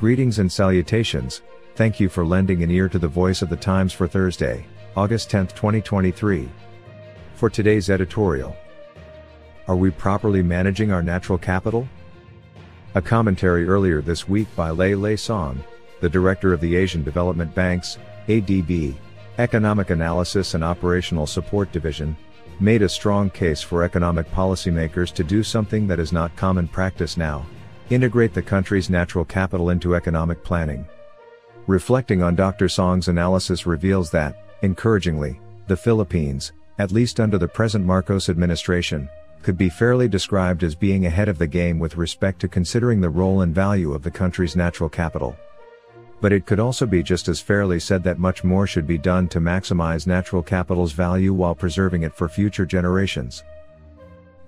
Greetings and salutations. Thank you for lending an ear to the voice of the Times for Thursday, August 10, 2023. For today's editorial, Are we properly managing our natural capital? A commentary earlier this week by Lei Lei Song, the director of the Asian Development Bank's ADB Economic Analysis and Operational Support Division, made a strong case for economic policymakers to do something that is not common practice now integrate the country's natural capital into economic planning. Reflecting on Dr. Song's analysis reveals that, encouragingly, the Philippines, at least under the present Marcos administration, could be fairly described as being ahead of the game with respect to considering the role and value of the country's natural capital. But it could also be just as fairly said that much more should be done to maximize natural capital's value while preserving it for future generations.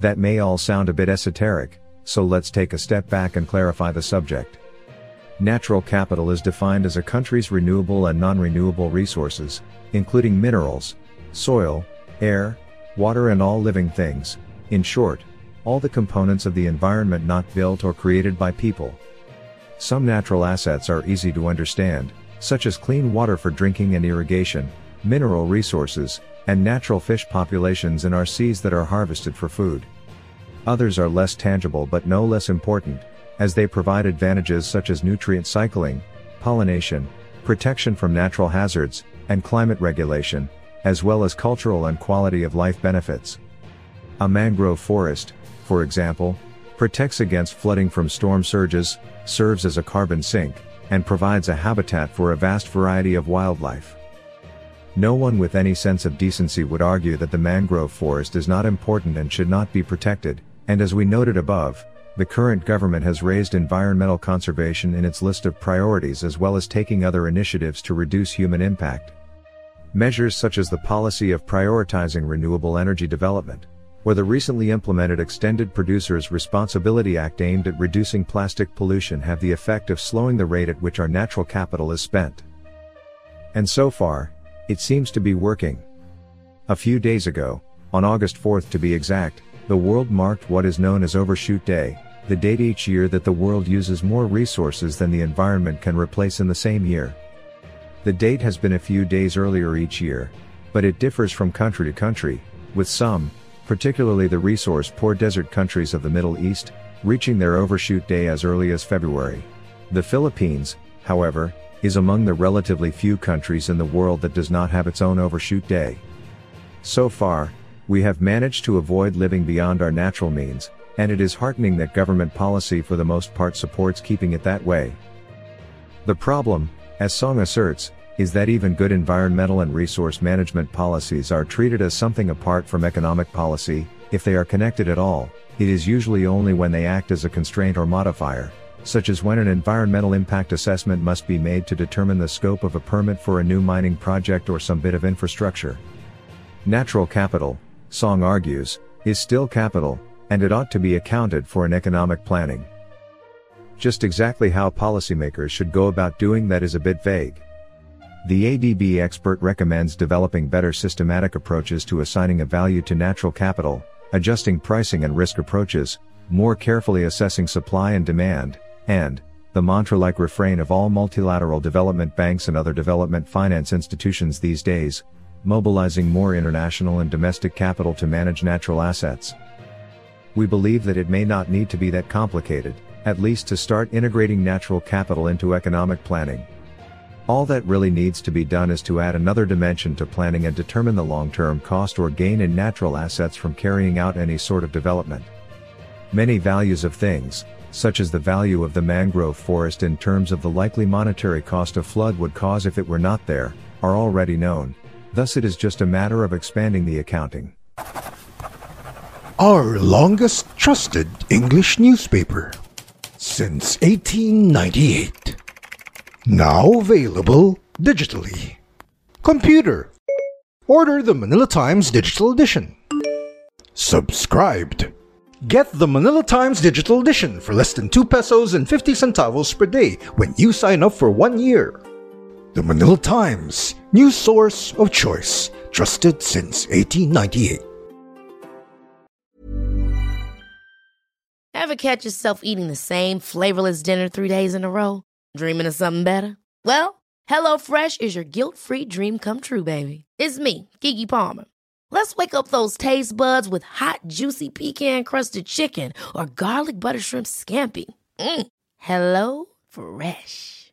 That may all sound a bit esoteric, so let's take a step back and clarify the subject. Natural capital is defined as a country's renewable and non-renewable resources, including minerals, soil, air, water and all living things, in short, all the components of the environment not built or created by people. Some natural assets are easy to understand, such as clean water for drinking and irrigation, mineral resources, and natural fish populations in our seas that are harvested for food. Others are less tangible but no less important, as they provide advantages such as nutrient cycling, pollination, protection from natural hazards, and climate regulation, as well as cultural and quality of life benefits. A mangrove forest, for example, protects against flooding from storm surges, serves as a carbon sink, and provides a habitat for a vast variety of wildlife. No one with any sense of decency would argue that the mangrove forest is not important and should not be protected, and as we noted above, the current government has raised environmental conservation in its list of priorities as well as taking other initiatives to reduce human impact. Measures such as the policy of prioritizing renewable energy development, or the recently implemented Extended Producers Responsibility Act aimed at reducing plastic pollution have the effect of slowing the rate at which our natural capital is spent. And so far, it seems to be working. A few days ago, on August 4th to be exact, the world marked what is known as Overshoot Day, the date each year that the world uses more resources than the environment can replace in the same year. The date has been a few days earlier each year, but it differs from country to country, with some, particularly the resource poor desert countries of the Middle East, reaching their overshoot day as early as February. The Philippines, however, is among the relatively few countries in the world that does not have its own overshoot day. So far, we have managed to avoid living beyond our natural means, and it is heartening that government policy for the most part supports keeping it that way. The problem, as Song asserts, is that even good environmental and resource management policies are treated as something apart from economic policy, if they are connected at all, it is usually only when they act as a constraint or modifier, such as when an environmental impact assessment must be made to determine the scope of a permit for a new mining project or some bit of infrastructure. Natural capital, Song argues, is still capital, and it ought to be accounted for in economic planning. Just exactly how policymakers should go about doing that is a bit vague. The ADB expert recommends developing better systematic approaches to assigning a value to natural capital, adjusting pricing and risk approaches, more carefully assessing supply and demand, and, the mantra-like refrain of all multilateral development banks and other development finance institutions these days, mobilizing more international and domestic capital to manage natural assets. We believe that it may not need to be that complicated, at least to start integrating natural capital into economic planning. All that really needs to be done is to add another dimension to planning and determine the long-term cost or gain in natural assets from carrying out any sort of development. Many values of things, such as the value of the mangrove forest in terms of the likely monetary cost a flood would cause if it were not there, are already known, Thus it is just a matter of expanding the accounting. Our longest trusted English newspaper since 1898. Now available digitally. Computer. Order the Manila Times Digital Edition. Subscribed. Get the Manila Times Digital Edition for less than 2 pesos and 50 centavos per day when you sign up for one year. The Manila Times, news source of choice, trusted since 1898. Ever catch yourself eating the same flavorless dinner three days in a row? Dreaming of something better? Well, HelloFresh is your guilt free dream come true, baby. It's me, Keke Palmer. Let's wake up those taste buds with hot, juicy pecan crusted chicken or garlic butter shrimp scampi. Mm. Hello Fresh.